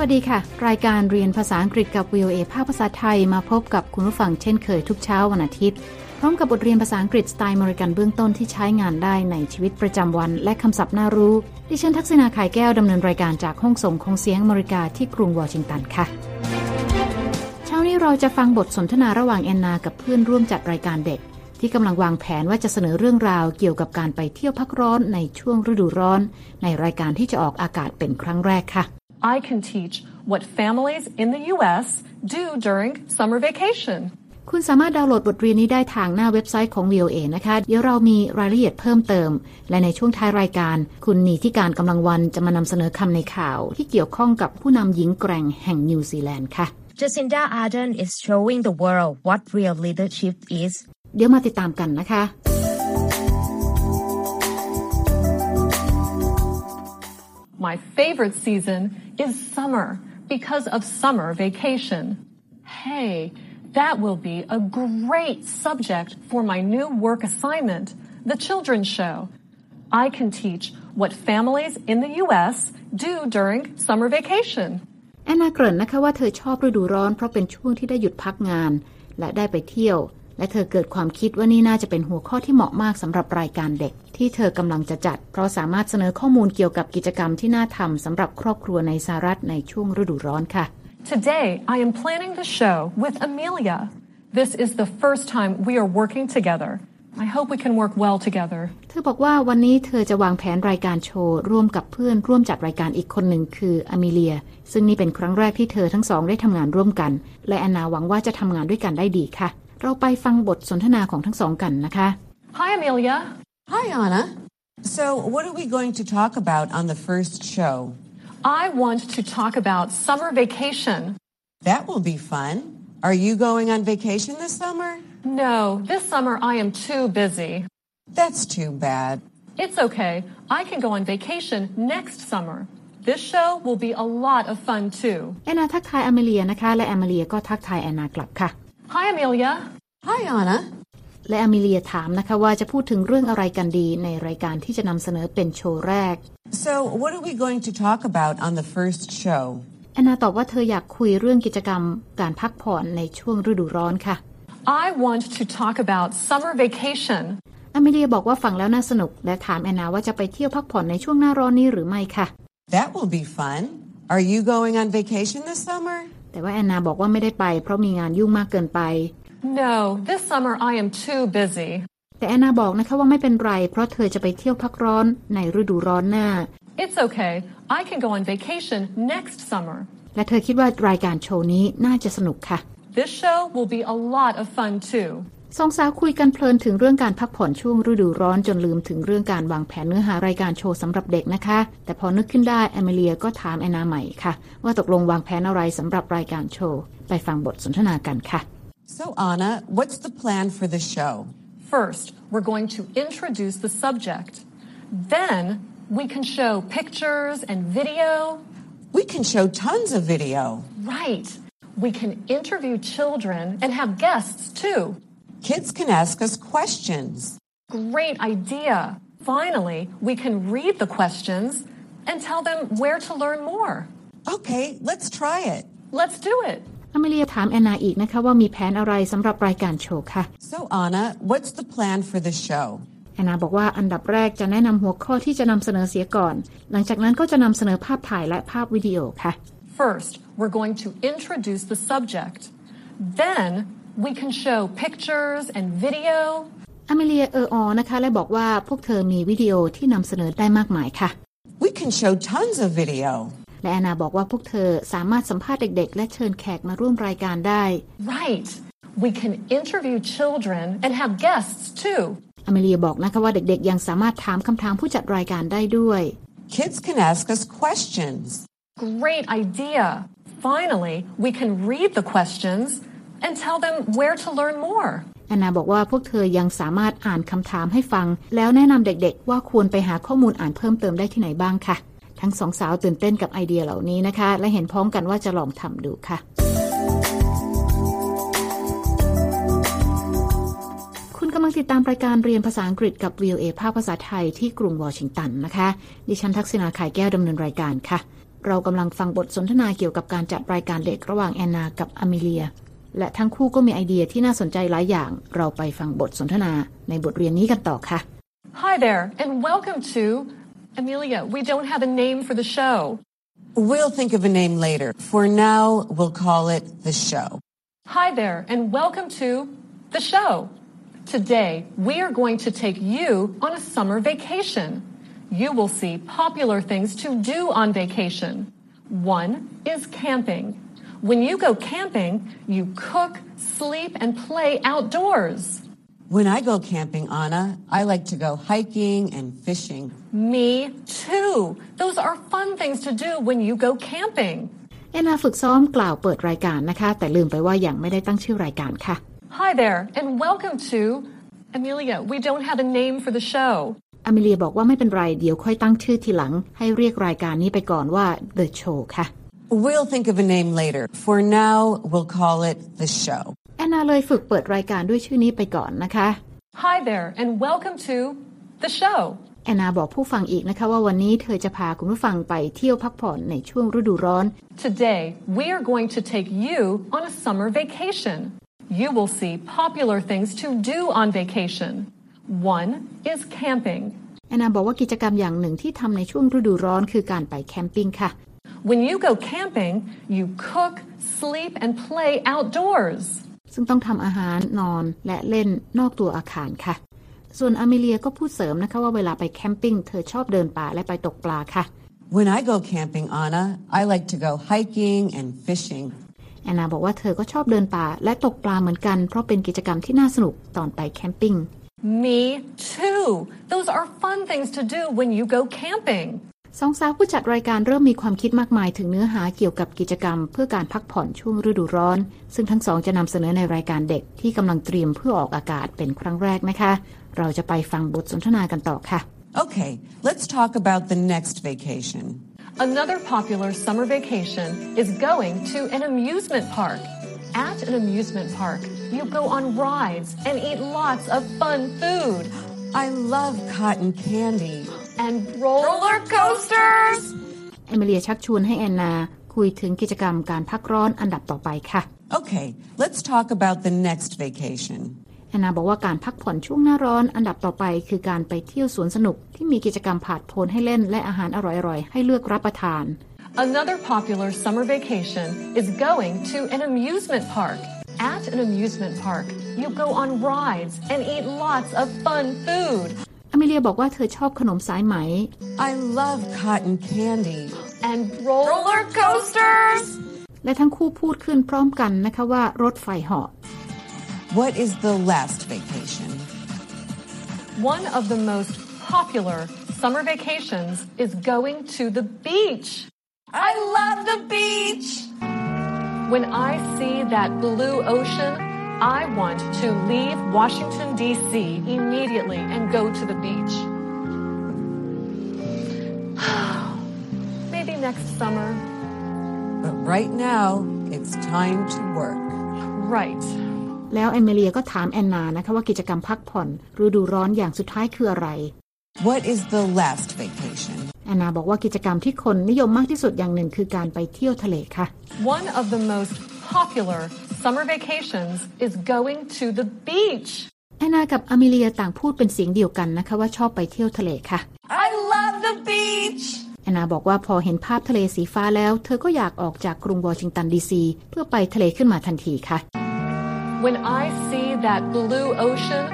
วัสดีค่ะ รายการเรียนภาษาอังกฤษกับ VOA ภาคภาษาไทยมาพบกับคุณผู้ฟังเช่นเคยทุกเช้าวันอาทิตย์ พร้อมกับบทเรียนภาษาอังกฤษสไตล์มริกันเบื้องต้นที่ใช้งานได้ในชีวิตประจำวัน และคำศัพท์น่ารู้ ดิฉันทักษณาขายแก้วดำเนินรายการจากห้องส่งของเสียงอเมริกาที่กรุงวอชิงตันค่ะ เช้านี้เราจะฟังบทสนทนาระหว่างแอนนา กับเพื่อนร่วมจัดรายการเด็ก ที่กำลังวางแผนว่าจะเสนอเรื่องราวเกี่ยวกับการไปเที่ยวพักร้อนในช่วงฤดูร้อน ในรายการที่จะออกอากาศเป็นครั้งแรกค่ะ I can teach what families in the U.S. do during summer vacation. คุณสามารถดาวน์โหลดบทเรียนนี้ได้ทางหน้าเว็บไซต์ของ VOA นะคะ เดี๋ยวเรามีรายละเอียดเพิ่มเติม และในช่วงท้ายรายการ คุณนีที่การกำลังวันจะมานำเสนอคำในข่าว ที่เกี่ยวข้องกับผู้นำหญิงแกร่งแห่งนิวซีแลนด์ค่ะ Jacinda Ardern is showing the world what real leadership is. เดี๋ยวมาติดตามกันนะคะ My favorite season is summer because of summer vacation. Hey, that will be a great subject for my new work assignment, the children's show. I can teach what families in the U.S. do during summer vacation. แอนนาเกริ่นนะคะว่าเธอชอบฤดูร้อนเพราะเป็นช่วงที่ได้หยุดพักงาน และได้ไปเที่ยว และเธอเกิดความคิดว่านี่น่าจะเป็นหัวข้อที่เหมาะมากสำหรับรายการเด็ก ที่เธอกำลังจะจัด เพราะสามารถเสนอข้อมูลเกี่ยวกับกิจกรรมที่น่าทำสำหรับครอบครัวในสหรัฐในช่วงฤดูร้อนค่ะ Today, I am planning the show with Amelia. This is the first time we are working together. I hope we can work well together. เธอบอกว่าวันนี้เธอจะวางแผนรายการโชว์ ร่วมกับเพื่อนร่วมจัดรายการอีกคนหนึ่งคืออเมเลีย ซึ่งนี่เป็นครั้งแรกที่เธอทั้งสองได้ทำงานร่วมกัน และแอนนาหวังว่าจะทำงานด้วยกันได้ดีค่ะ เราไปฟังบทสนทนาของทั้งสองกันนะคะ Hi, Amelia. Hi, Anna. So, what are we going to talk about on the first show? I want to talk about summer vacation. That will be fun. Are you going on vacation this summer? No, this summer I am too busy. That's too bad. It's okay. I can go on vacation next summer. This show will be a lot of fun too. แอนนาทักทายอเมเลียนะคะ และอเมเลียก็ทักทายแอนนากลับค่ะ Hi, Amelia. Hi, Anna. และอเมเลียถามนะคะว่าจะพูดถึงเรื่องอะไรกันดีในรายการที่จะนำเสนอเป็นโชว์แรก So, what are we going to talk about on the first show? แอนนาตอบว่าเธออยากคุยเรื่องกิจกรรมการพักผ่อนในช่วงฤดูร้อนค่ะ I want to talk about summer vacation. อเมเลียบอกว่าฟังแล้วน่าสนุก และถามแอนนาว่าจะไปเที่ยวพักผ่อนในช่วงหน้าร้อนนี้หรือไม่ค่ะ That will be fun. Are you going on vacation this summer? แต่ว่าแอนนาบอกว่าไม่ได้ไป เพราะมีงานยุ่งมากเกินไป No, this summer I am too busy. แต่แอนนาบอกนะคะว่าไม่เป็นไร เพราะเธอจะไปเที่ยวพักร้อนในฤดูร้อนหน้า It's okay. I can go on vacation next summer. และเธอคิดว่ารายการโชว์นี้น่าจะสนุกค่ะ This show will be a lot of fun too. สองสาวคุยกันเพลินถึงเรื่องการพักผ่อนช่วงฤดูร้อนจนลืมถึงเรื่องการวางแผนเนื้อหารายการโชว์สำหรับเด็กนะคะ แต่พอนึกขึ้นได้แอมเลียก็ถามแอนนาใหม่ค่ะ ว่าตกลงวางแผนอะไรสำหรับรายการโชว์ ไปฟังบทสนทนากันค่ะ So, Anna, what's the plan for the show? First, we're going to introduce the subject. Then, we can show pictures and video. We can show tons of video. Right. We can interview children and have guests too. Kids can ask us questions. Great idea. Finally, we can read the questions and tell them where to learn more. Okay, let's try it. Let's do it. อเมเลียถามแอนนาอีกนะคะว่ามีแผนอะไรสำหรับรายการโชว์ค่ะ So, Anna, what's the plan for the show? แอนนาบอกว่าอันดับแรกจะแนะนำหัวข้อที่จะนำเสนอเสียก่อน หลังจากนั้นก็จะนำเสนอภาพถ่ายและภาพวิดีโอค่ะ First, we're going to introduce the subject. Then, we can show pictures and video. อเมเลียเอออนะคะ และบอกว่าพวกเธอมีวิดีโอที่นำเสนอได้มากมายค่ะ We can show tons of video. และแอนนาบอกว่าพวกเธอสามารถสัมภาษณ์เด็ก ๆ และเชิญแขกมาร่วมรายการได้ Right. We can interview children and have guests too. อเมเลียบอกนะคะว่าเด็ก ๆ ยังสามารถถามคำถามผู้จัดรายการได้ด้วย Kids can ask us questions. Great idea. Finally, we can read the questions and tell them where to learn more. แอนนาบอกว่าพวกเธอยังสามารถอ่านคำถามให้ฟัง แล้วแนะนำเด็กๆ ว่าควรไปหาข้อมูลอ่านเพิ่มเติมได้ที่ไหนบ้างค่ะ ทั้งสองสาวตื่นเต้นกับไอเดียเหล่านี้นะคะ และเห็นพ้องกันว่าจะลองทำดูค่ะ คุณกำลังติดตามรายการเรียนภาษาอังกฤษกับ VOA ภาคภาษาไทยที่กรุงวอชิงตันนะคะ ดิฉันทักษณาขายแก้วดำเนินรายการค่ะเรากำลังฟังบทสนทนาเกี่ยวกับการจัดรายการเด็กระหว่างแอนนากับอเมเลีย และทั้งคู่ก็มีไอเดียที่น่าสนใจหลายอย่าง เราไปฟังบทสนทนาในบทเรียนนี้กันต่อค่ะ Hi there, and welcome to Amelia. We don't have a name for the show. We'll think of a name later. For now, we'll call it the show. Hi there, and welcome to the show. Today, we are going to take you on a summer vacation. You will see popular things to do on vacation. One is camping. When you go camping, you cook, sleep, and play outdoors. When I go camping, Anna, I like to go hiking and fishing. Me too. Those are fun things to do when you go camping. แอนนาฝึกซ้อมกล่าวเปิดรายการนะคะ แต่ลืมไปว่ายังไม่ได้ตั้งชื่อรายการค่ะ Hi there, and welcome to Amelia. We don't have a name for the show. อเมเลียบอกว่าไม่เป็นไร เดี๋ยวค่อยตั้งชื่อทีหลัง ให้เรียกรายการนี้ไปก่อนว่า The Show ค่ะ We'll think of a name later. For now, we'll call it the show. แอนนาเลยฝึกเปิดรายการด้วยชื่อนี้ไปก่อนนะคะ Hi there, and welcome to the show. แอนนาบอกผู้ฟังอีกนะคะว่าวันนี้เธอจะพาคุณผู้ฟังไปเที่ยวพักผ่อนในช่วงฤดูร้อน Today, we are going to take you on a summer vacation. You will see popular things to do on vacation. One is camping. แอนนาบอกว่ากิจกรรมอย่างหนึ่งที่ทำในช่วงฤดูร้อนคือการไปแคมปิ้งค่ะ When you go camping, you cook, sleep, and play outdoors. ซึ่งต้องทำอาหารนอนและเล่นนอกตัวอาคารค่ะ ส่วนอเมเลียก็พูดเสริมนะคะว่าเวลาไปแคมปิ้งเธอชอบเดินป่าและไปตกปลาค่ะ When I go camping, Anna, I like to go hiking and fishing. แอนนาบอกว่าเธอก็ชอบเดินป่าและตกปลาเหมือนกัน เพราะเป็นกิจกรรมที่น่าสนุกตอนไปแคมปิ้ง Me too. Those are fun things to do when you go camping. สองสาวผู้จัดรายการเริ่มมีความคิดมากมายถึงเนื้อหาเกี่ยวกับกิจกรรม เพื่อการพักผ่อนช่วงฤดูร้อน ซึ่งทั้งสองจะนำเสนอในรายการเด็กที่กำลังเตรียมเพื่อออกอากาศเป็นครั้งแรกนะคะ เราจะไปฟังบทสนทนากันต่อค่ะ Okay, let's talk about the next vacation. Another popular summer vacation is going to an amusement park. At an amusement park, you go on rides and eat lots of fun food. I love cotton candy. And roller coasters! เอมิเลียชักชวนให้แอนนา คุยถึงกิจกรรมการพักร้อนอันดับต่อไปค่ะ Okay, let's talk about the next vacation. แอนนาบอกว่าการพักผ่อนช่วงหน้าร้อนอันดับต่อไป คือการไปเที่ยวสวนสนุกที่มีกิจกรรมผาดโผนให้เล่นและอาหารอร่อยๆ ให้เลือกรับประทาน Another popular summer vacation is going to an amusement park. At an amusement park, you go on rides and eat lots of fun food. อเมเลียบอกว่าเธอชอบขนมสายไหม I love cotton candy. And roller coasters! และทั้งคู่พูดขึ้นพร้อมกันนะคะว่ารถไฟเหาะ What is the last vacation? One of the most popular summer vacations is going to the beach. I love the beach! When I see that blue ocean, I want to leave Washington, D.C. immediately and go to the beach. Maybe next summer. But right now, it's time to work. Right. แล้วเอมิเลียก็ถามแอนนานะคะว่ากิจกรรมพักผ่อนฤดูร้อนอย่างสุดท้ายคืออะไร What is the last vacation? แอนนาบอกว่ากิจกรรมที่คนนิยมมากที่สุดอย่างหนึ่งคือการไปเที่ยวทะเลค่ะ One of the most popular summer vacations is going to the beach. แอนนากับอเมเลียต่างพูดเป็นเสียงเดียวกันนะคะว่าชอบไปเที่ยวทะเลค่ะ I love the beach! แอนนาบอกว่าพอเห็นภาพทะเลสีฟ้าแล้ว เธอก็อยากออกจากกรุงวอชิงตันดีซีเพื่อไปทะเลขึ้นมาทันทีค่ะ When I see that blue ocean,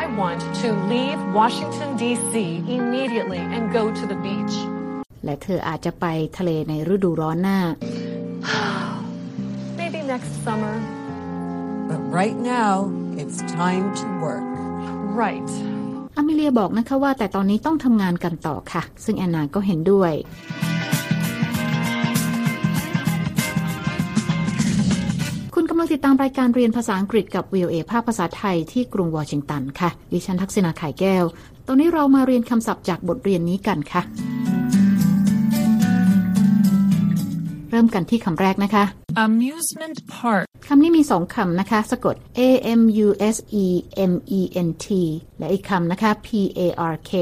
I want to leave Washington, D.C. immediately and go to the beach. และเธออาจจะไปทะเลในฤดูร้อนหน้า Maybe next summer. But right now, it's time to work. Right. อเมเลียบอกนะคะว่าแต่ตอนนี้ต้องทำงานกันต่อค่ะ ซึ่งแอนนาก็เห็นด้วย คุณกำลังติดตามรายการเรียนภาษาอังกฤษกับ VOA ภาคภาษาไทยที่กรุงวอชิงตันค่ะ ดิฉันทักษณาไข่แก้ว ตอนนี้เรามาเรียนคำศัพท์จากบทเรียนนี้กันค่ะ เริ่มกันที่คำแรกนะคะ Amusement park. คำนี้มีสองคำนะคะ สะกด a m u s e m e n t และอีกคำนะคะ p a r k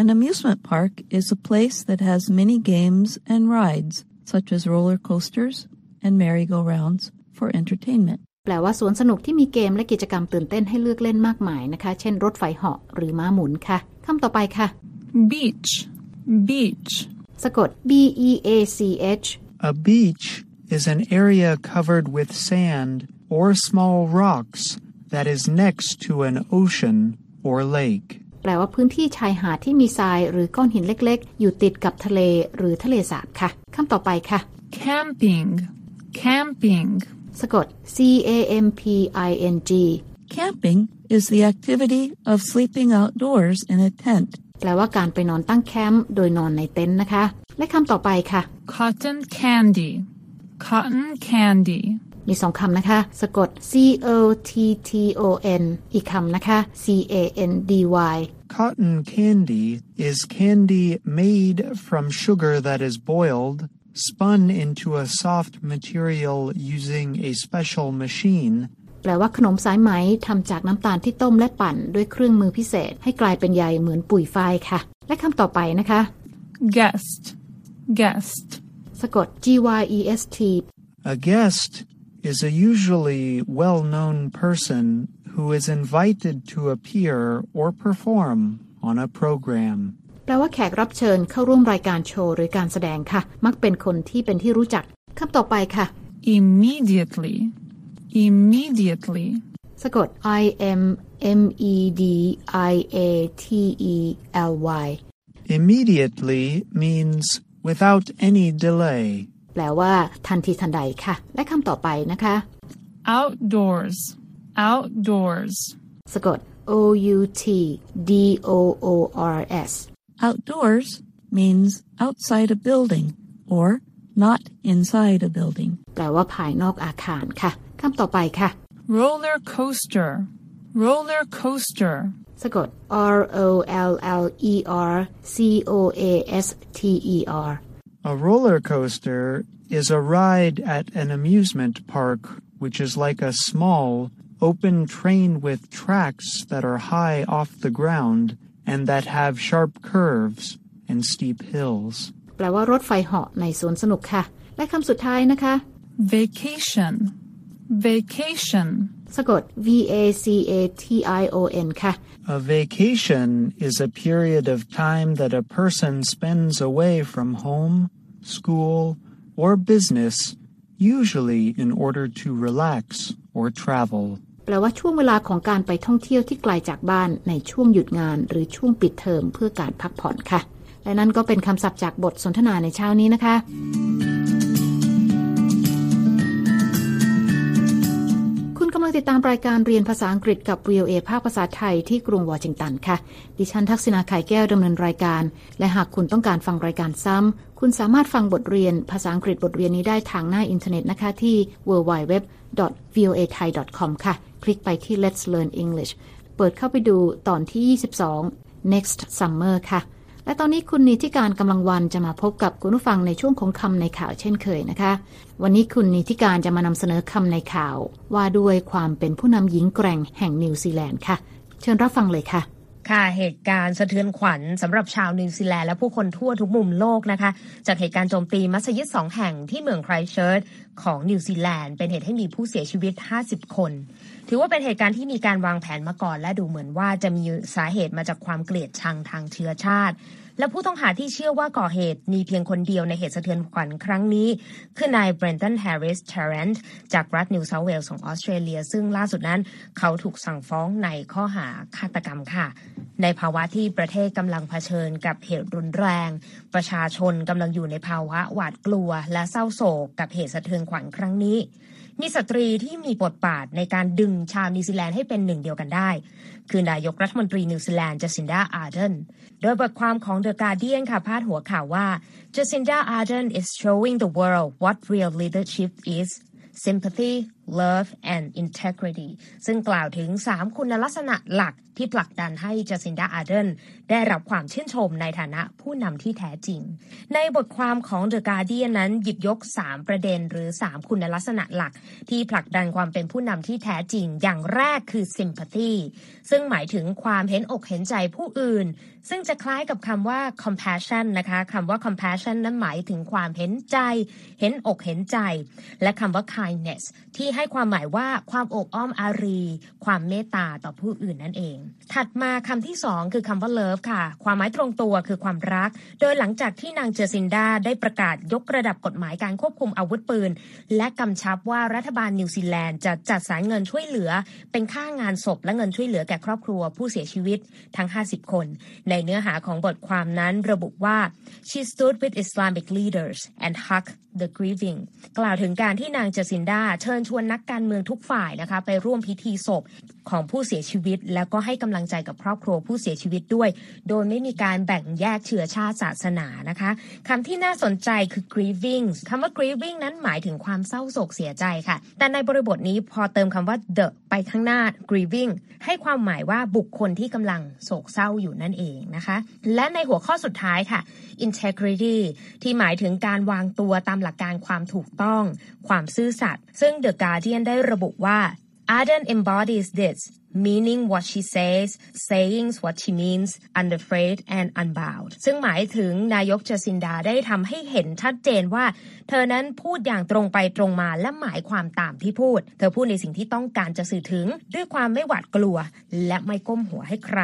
An amusement park is a place that has many games and rides, such as roller coasters and merry-go-rounds, for entertainment. แปลว่าสวนสนุกที่มีเกมและกิจกรรมตื่นเต้นให้เลือกเล่นมากมายนะคะ เช่นรถไฟเหาะหรือม้าหมุนค่ะคำต่อไปค่ะ beach, beach, สะกด B E A C H A beach is an area covered with sand or small rocks that is next to an ocean or lake. แปลว่าพื้นที่ชายหาดที่มีทรายหรือก้อนหินเล็กๆ อยู่ติดกับทะเลหรือทะเลสาบค่ะคำต่อไปค่ะ camping, camping, สะกด C A M P I N G Camping is the activity of sleeping outdoors in a tent. แปลว่าการไปนอนตั้งแคมป์โดยนอนในเต็นท์นะคะ และคำต่อไปค่ะ cotton candy, cotton candy, มีสองคำนะคะ สะกด C O T T O N อีกคำนะคะ C A N D Y Cotton candy is candy made from sugar that is boiled, spun into a soft material using a special machine, แปลว่าขนมสายไหมทำจากน้ำตาลที่ต้มและปั่นด้วยเครื่องมือพิเศษ ให้กลายเป็นใยเหมือนปุ๋ยฝ้ายค่ะ และคำต่อไปนะคะ guest, guest, สะกด G Y E S T A guest is a usually well known person who is invited to appear or perform on a program. แปลว่าแขกรับเชิญเข้าร่วมรายการโชว์หรือการแสดงค่ะ มักเป็นคนที่เป็นที่รู้จักคำต่อไปค่ะ immediately, immediately, สะกด I M M E D I A T E L Y Immediately means without any delay. แปลว่า ทันทีทันใดค่ะ และคำต่อไปนะคะ outdoors, outdoors, สะกด O U T D O O R S Outdoors means outside a building or not inside a building. แปลว่าภายนอกอาคารค่ะคำต่อไปค่ะ roller coaster, roller coaster, สะกด R O L L E R C O A S T E R A roller coaster is a ride at an amusement park, which is like a small, open train with tracks that are high off the ground and that have sharp curves and steep hills. แปลว่ารถไฟเหาะในสวนสนุกค่ะ และคำสุดท้ายนะคะ vacation, vacation, สะกด V A C A T I O N ค่ะ A vacation is a period of time that a person spends away from home, school, or business, usually in order to relax or travel. แปลว่าช่วงเวลาของการไปท่องเที่ยวที่ไกลจากบ้านในช่วงหยุดงานหรือช่วงปิดเทอมเพื่อการพักผ่อนค่ะ และนั่นก็เป็นคำศัพท์จากบทสนทนาในเช้านี้นะคะ ลังติดตามรายการเรียนภาษาอังกฤษกับ VOA ภาคภาษาไทยที่กรุงวอชิงตันค่ะ ดิฉันทักษณาไข่แก้วดำเนินรายการ และหากคุณต้องการฟังรายการซ้ำ คุณสามารถฟังบทเรียนภาษาอังกฤษบทเรียนนี้ได้ทางหน้าอินเทอร์เน็ตนะคะที่ www.voathai.com ค่ะ คลิกไปที่ Let's Learn English เปิดเข้าไปดูตอนที่ 22 next summer ค่ะ และตอนนี้คุณนิติการกำลังวันจะมาพบกับคุณผู้ฟังในช่วงของคำในข่าวเช่นเคยนะคะ วันนี้คุณนิติการจะมานำเสนอคำในข่าว ว่าด้วยความเป็นผู้นำหญิงแกร่งแห่งนิวซีแลนด์ค่ะ เชิญรับฟังเลยค่ะค่ะเหตุการณ์สะเทือนขวัญสำหรับชาวนิวซีแลนด์และผู้คนทั่วทุกมุมโลกนะคะ จากเหตุการณ์โจมตีมัสยิดสองแห่งที่เมืองไครเชิร์ตของนิวซีแลนด์เป็นเหตุให้มีผู้เสียชีวิต 50 คน ถือว่าเป็นเหตุการณ์ที่มีการวางแผนมาก่อน และดูเหมือนว่าจะมีสาเหตุมาจากความเกลียดชังทางเชื้อชาติ และผู้ต้องหาที่เชื่อว่าก่อเหตุมีเพียงคนเดียวในเหตุสะเทือนขวัญครั้งนี้ คือนายเบรนตันแฮร์ริสเทเรนต์จากรัฐนิวเซาเวลส์ของออสเตรเลีย ซึ่งล่าสุดนั้นเขาถูกสั่งฟ้องในข้อหาฆาตกรรมค่ะ ในภาวะที่ประเทศกำลังเผชิญกับเหตุรุนแรง ประชาชนกำลังอยู่ในภาวะหวาดกลัว และเศร้าโศกกับเหตุสะเทือนขวัญครั้งนี้ มีสตรีที่มีบทบาทในการดึงชาวนิวซีแลนด์ให้เป็นหนึ่งเดียวกันได้ คือนายกรัฐมนตรีนิวซีแลนด์จัสินดาอาร์เดนโดยบทความของ The Guardian ค่ะพาดหัวข่าวว่า Jacinda Ardern is showing the world what real leadership is sympathy love and integrity ซึ่งกล่าวถึง 3 คุณลักษณะหลักที่ผลักดันให้จัสินดาอาเดนได้รับความชื่นชมในฐานะผู้นำที่แท้จริง ในบทความของ The Guardian นั้นหยิบยก 3 ประเด็นหรือ 3 คุณลักษณะหลัก ที่ผลักดันความเป็นผู้นำที่แท้จริง อย่างแรกคือ sympathy ซึ่งหมายถึงความเห็นอกเห็นใจผู้อื่น ซึ่งจะคล้ายกับคำว่า compassion นะคะคำว่า compassion นั้นหมายถึงความเห็นใจ เห็นอกเห็นใจ และคำว่า kindness ที่ให้ความหมายว่าความอบอ้อมอารี ความเมตตาต่อผู้อื่นนั่นเอง ถัดมาคำที่สองคือคำว่า love ค่ะ ความหมายตรงตัวคือความรัก โดยหลังจากที่นางเจอซินดาได้ประกาศยกระดับกฎหมายการควบคุมอาวุธปืน และกำชับว่ารัฐบาลนิวซีแลนด์จะจัดสรรเงินช่วยเหลือ เป็นค่างานศพและเงินช่วยเหลือแก่ครอบครัวผู้เสียชีวิตทั้ง 50 คน ในเนื้อหาของบทความนั้นระบุว่า she stood with Islamic leaders and hugged the grieving กล่าวถึงการที่นางเจสินดาเชิญชวนนักการเมืองทุกฝ่ายนะคะ ไปร่วมพิธีศพของผู้เสียชีวิต แล้วก็ให้กำลังใจกับครอบครัวผู้เสียชีวิตด้วย โดยไม่มีการแบ่งแยกเชื้อชาติศาสนานะคะคำที่น่าสนใจคือ grieving คำว่า grieving นั้นหมายถึงความเศร้าโศกเสียใจค่ะ แต่ในบริบทนี้พอเติมคำว่า the ไปข้างหน้า grieving ให้ความหมายว่าบุคคลที่กำลังโศกเศร้าอยู่นั่นเองนะคะ และในหัวข้อสุดท้ายค่ะ integrity ที่หมายถึงการวางตัวตามหลักการความถูกต้อง ความซื่อสัตย์ซึ่ง The Guardian ได้ระบุว่า Arden embodies this meaning what she says saying what she means unafraid and unbound ซึ่งหมายถึงนายกเจสินดาได้ทำให้เห็นชัดเจนว่า เธอนั้นพูดอย่างตรงไปตรงมาและหมายความตามที่พูด เธอพูดในสิ่งที่ต้องการจะสื่อถึง ด้วยความไม่หวาดกลัว และไม่ก้มหัวให้ใคร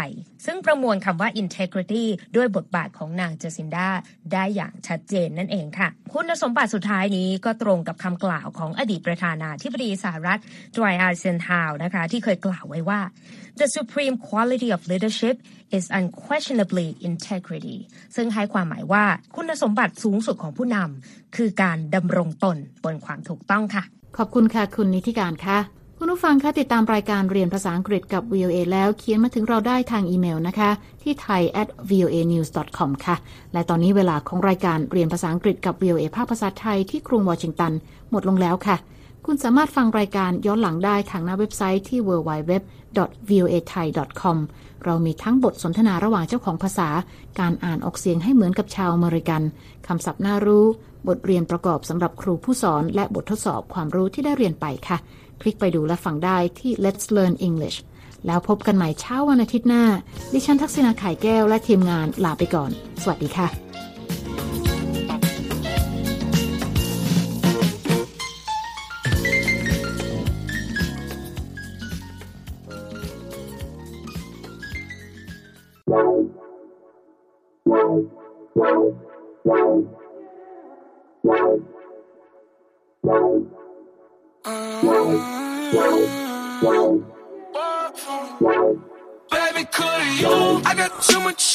ซึ่งประมวลคำว่า integrity ด้วยบทบาทของนางเจสินดาได้อย่างชัดเจนนั่นเองค่ะ คุณสมบัติสุดท้ายนี้ก็ตรงกับคำกล่าวของอดีตประธานาธิบดีสหรัฐดรายอาร์เซนฮาวนะคะที่เคยกล่าวไว้ว่า the supreme quality of leadership is unquestionably integrity ซึ่งให้ความหมายว่าคุณสมบัติสูงสุดของผู้นำคือการดำรงตนบนความถูกต้องค่ะ ขอบคุณค่ะคุณนิติการค่ะ คุณผู้ฟังคะติดตามรายการเรียนภาษาอังกฤษกับ VOA แล้วเขียนมาถึงเราได้ทางอีเมลนะคะ ที่ thai at voa news com ค่ะ และตอนนี้เวลาของรายการเรียนภาษาอังกฤษกับ VOA ภาคภาษาไทยที่กรุงวอชิงตัน หมดลงแล้วค่ะ คุณสามารถฟังรายการย้อนหลังได้ทางหน้าเว็บไซต์ที่ www.voathai.com เรามีทั้งบทสนทนาระหว่างเจ้าของภาษา การอ่านออกเสียงให้เหมือนกับชาวอเมริกัน คำศัพท์น่ารู้ บทเรียนประกอบสำหรับครูผู้สอน และบททดสอบความรู้ที่ได้เรียนไปค่ะ คลิกไปดูและฟังได้ที่ Let's Learn English แล้วพบกันใหม่เช้าวันอาทิตย์หน้า ดิฉันทักษณาไข่แก้วและทีมงานลาไปก่อน สวัสดีค่ะ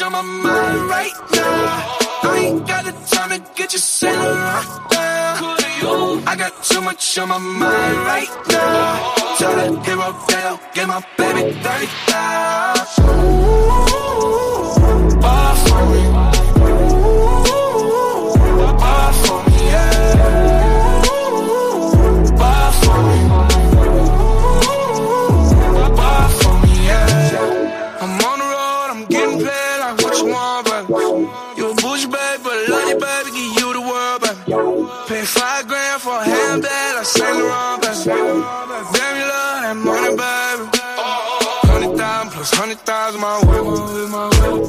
on my mind right now. I ain't got the time to get you sitting right? I got too much on my mind right now. Tell that hero that get my baby 30,000. Bar for me. Saint Laurent, baby. Damn, you love that money, baby. Hundred thousand plus hundred thousand my way.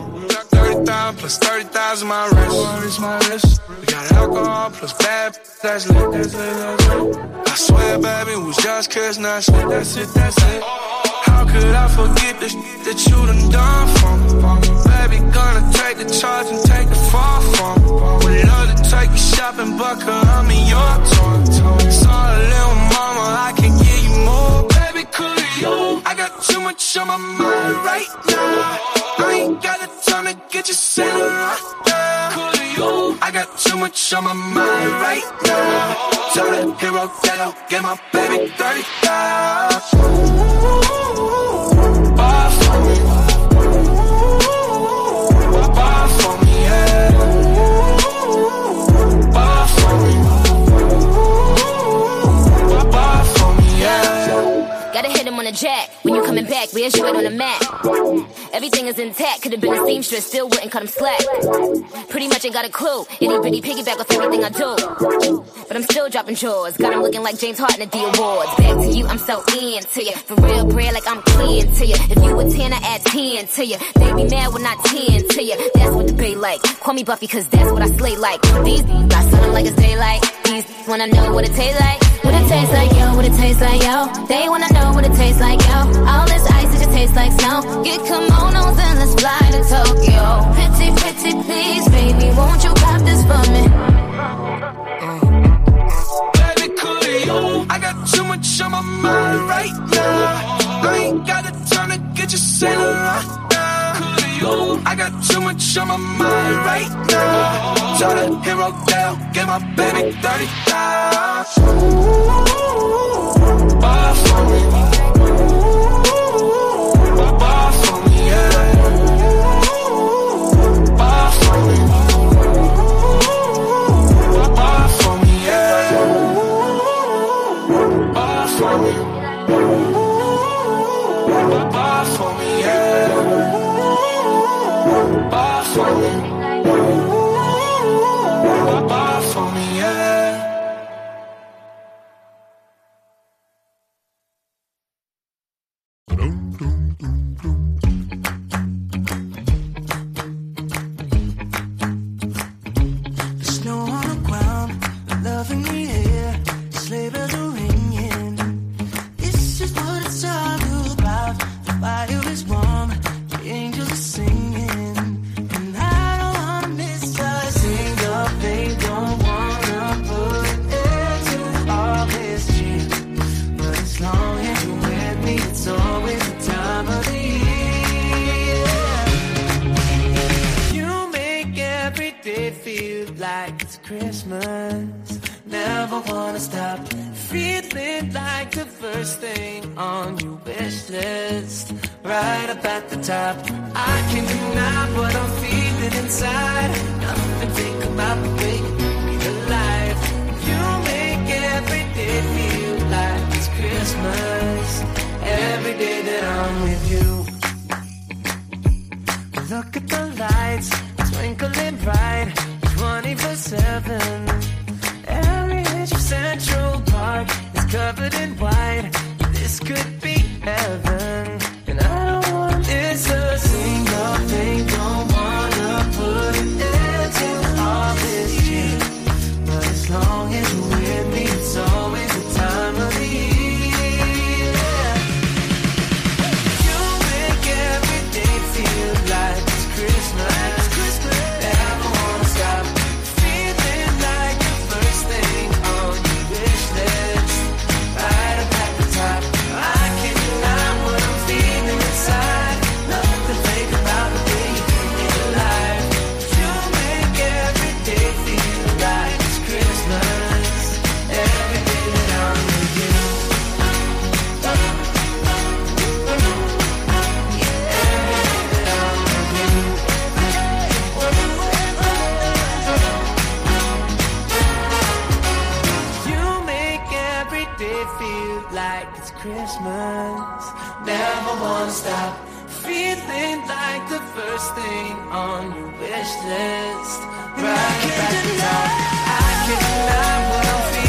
Thirty thousand plus thirty thousand my wrist. We got alcohol plus bad, that's lit. I swear, baby, we was just kids, not shit. That's it, that's it. How could I forget the shit that you done done for me? Baby, gonna take the charge and take the fall from me. Would love to take you shopping, but I'm in your toy. Sorry, little mama, I can give you more. Baby, could? I got too much on my mind right now. I ain't got the time to get you sitting right now. I got too much on my mind right now. Tell that hero that I'll get my baby 30,000. Bar for me. Bar for me, jack. Back, where's you at on the map? Everything is intact, could have been a seamstress, still wouldn't cut him slack. Pretty much ain't got a clue. Itty bitty piggyback off everything I do. But I'm still dropping chores. Got him looking like James Harden at the awards. Back to you, I'm so into you. For real bread, like I'm clean to you. If you a 10, I add 10 to you. They be mad when I 10 to you. That's what the bay like. Call me Buffy, cause that's what I slay like. These got something like it's daylight. These wanna know what it tastes like. What it tastes like, yo, what it tastes like, yo. They wanna know what it tastes like, yo. All this tastes like snow. Get kimonos and let's fly to Tokyo. Pretty, pretty, please, baby, won't you pop this for me? Baby, could you? I got too much on my mind right now. I ain't got the time to get you sailing right now. I got too much on my mind right now. Try to hero down, get my baby 30 Bar for me. Bar Christmas. Never wanna stop feeling like the first thing on your wish list. Right up at the top. I can't deny what I'm feeling inside. Nothing think about the way you. You make every day feel like it's Christmas. Every day that I'm with you. Look at the lights, twinkling bright, 24 7. Every inch of Central Park is covered in white. Like it's Christmas. Never wanna stop feeling like the first thing on your wish list. Right at the top. I can't deny what I'm feeling.